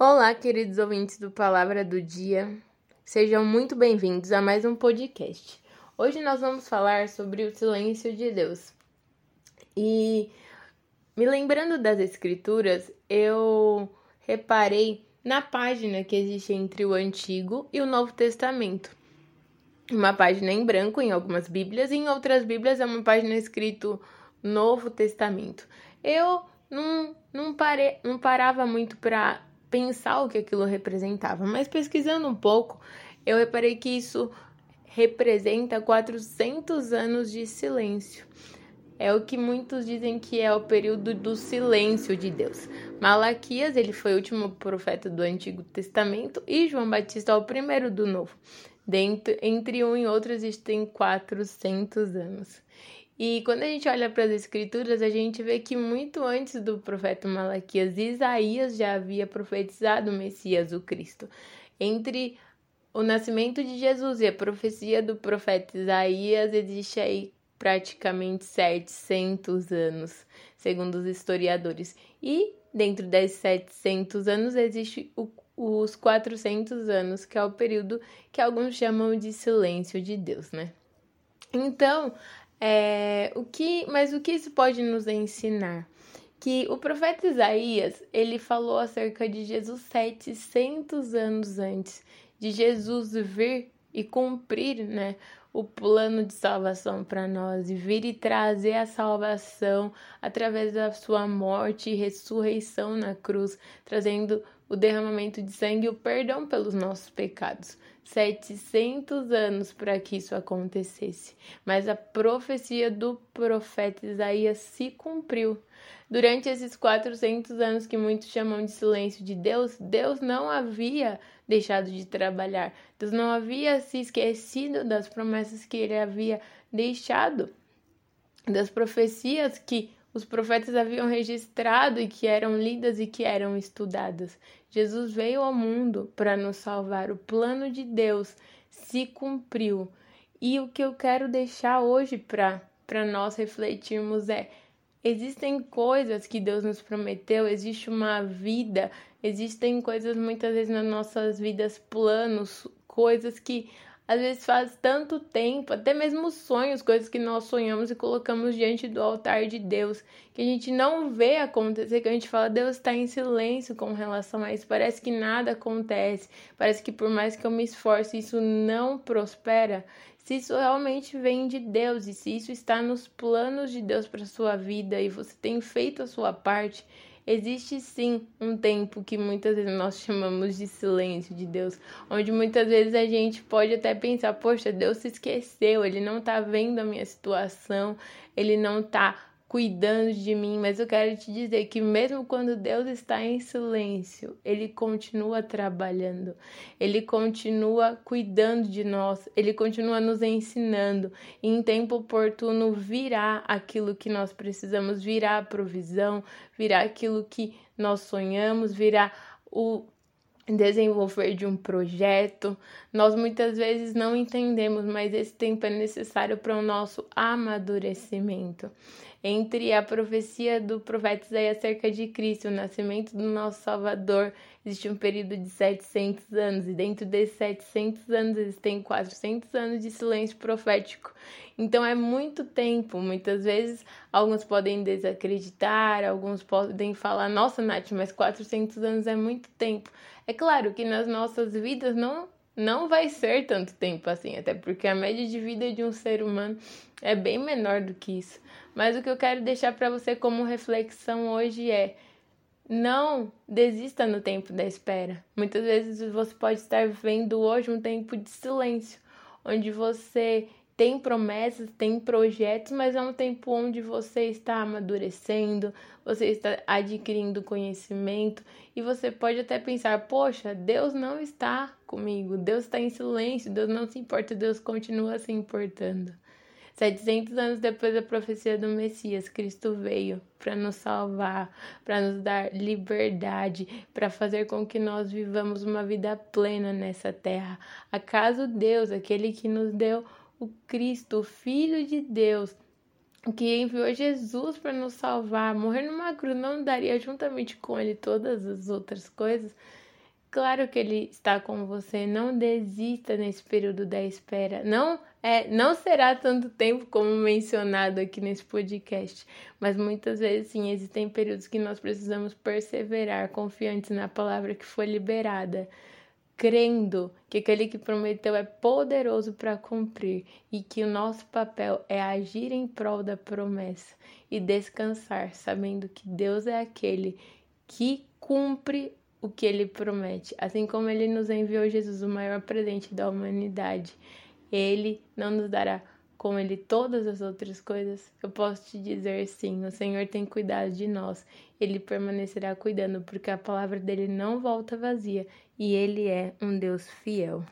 Olá, queridos ouvintes do Palavra do Dia. Sejam muito bem-vindos a mais um podcast. Hoje nós vamos falar sobre o silêncio de Deus. E me lembrando das escrituras, eu reparei na página que existe entre o Antigo e o Novo Testamento. Uma página em branco em algumas Bíblias e em outras Bíblias é uma página escrito Novo Testamento. Eu não, não, parei, não parava muito para pensar o que aquilo representava, mas pesquisando um pouco, eu reparei que isso representa 400 anos de silêncio. É o que muitos dizem que é o período do silêncio de Deus. Malaquias, ele foi o último profeta do Antigo Testamento e João Batista é o primeiro do Novo. Dentro, entre um e outro existem 400 anos. E quando a gente olha para as escrituras, a gente vê que muito antes do profeta Malaquias, Isaías já havia profetizado o Messias, o Cristo. Entre o nascimento de Jesus e a profecia do profeta Isaías, existe aí praticamente 700 anos, segundo os historiadores. E dentro desses 700 anos existe o, os 400 anos, que é o período que alguns chamam de silêncio de Deus, né? Então, é, o que, mas o que isso pode nos ensinar? Que o profeta Isaías, ele falou acerca de Jesus 700 anos antes de Jesus vir e cumprir, né, o plano de salvação para nós e vir e trazer a salvação através da sua morte e ressurreição na cruz, trazendo o derramamento de sangue e o perdão pelos nossos pecados. 700 anos para que isso acontecesse, mas a profecia do profeta Isaías se cumpriu. Durante esses 400 anos que muitos chamam de silêncio de Deus, Deus não havia deixado de trabalhar. Deus não havia se esquecido das promessas que ele havia deixado, das profecias que os profetas haviam registrado e que eram lidas e que eram estudadas. Jesus veio ao mundo para nos salvar. O plano de Deus se cumpriu. E o que eu quero deixar hoje para nós refletirmos é: existem coisas que Deus nos prometeu, existe uma vida, existem coisas muitas vezes nas nossas vidas, planos, coisas que às vezes faz tanto tempo, até mesmo sonhos, coisas que nós sonhamos e colocamos diante do altar de Deus, que a gente não vê acontecer, que a gente fala, Deus está em silêncio com relação a isso, parece que nada acontece, parece que por mais que eu me esforce, isso não prospera. Se isso realmente vem de Deus e se isso está nos planos de Deus para sua vida e você tem feito a sua parte, Existe sim um tempo que muitas vezes nós chamamos de silêncio de Deus, onde muitas vezes a gente pode até pensar, poxa, Deus se esqueceu, ele não tá vendo a minha situação, ele não tá cuidando de mim, mas eu quero te dizer que mesmo quando Deus está em silêncio, ele continua trabalhando, ele continua cuidando de nós, ele continua nos ensinando. E em tempo oportuno virá aquilo que nós precisamos, virá a provisão, virá aquilo que nós sonhamos, virá o desenvolver de um projeto. Nós muitas vezes não entendemos, mas esse tempo é necessário para o nosso amadurecimento entre a profecia do profeta Isaías acerca de Cristo, o nascimento do nosso Salvador, existe um período de 700 anos, e dentro desses 700 anos existem 400 anos de silêncio profético. Então é muito tempo. Muitas vezes alguns podem desacreditar, alguns podem falar: nossa, Nath, mas 400 anos é muito tempo. É claro que nas nossas vidas não não vai ser tanto tempo assim, até porque a média de vida de um ser humano é bem menor do que isso. Mas o que eu quero deixar para você como reflexão hoje é: não desista no tempo da espera. Muitas vezes você pode estar vivendo hoje um tempo de silêncio, onde você tem promessas, tem projetos, mas é um tempo onde você está amadurecendo, você está adquirindo conhecimento e você pode até pensar: poxa, Deus não está comigo, Deus está em silêncio, Deus não se importa, Deus continua se importando. 700 anos depois da profecia do Messias, Cristo veio para nos salvar, para nos dar liberdade, para fazer com que nós vivamos uma vida plena nessa terra. Acaso Deus, aquele que nos deu o Cristo, o Filho de Deus, que enviou Jesus para nos salvar, morrer numa cruz não daria juntamente com ele todas as outras coisas. Claro que ele está com você, não desista nesse período da espera. Não é, não será tanto tempo como mencionado aqui nesse podcast, mas muitas vezes sim, existem períodos que nós precisamos perseverar, confiantes na palavra que foi liberada, crendo que aquele que prometeu é poderoso para cumprir e que o nosso papel é agir em prol da promessa e descansar, sabendo que Deus é aquele que cumpre o que ele promete. Assim como ele nos enviou Jesus, o maior presente da humanidade, ele não nos dará com ele todas as outras coisas? Eu posso te dizer sim, o Senhor tem cuidado de nós. Ele permanecerá cuidando, porque a palavra dele não volta vazia e ele é um Deus fiel.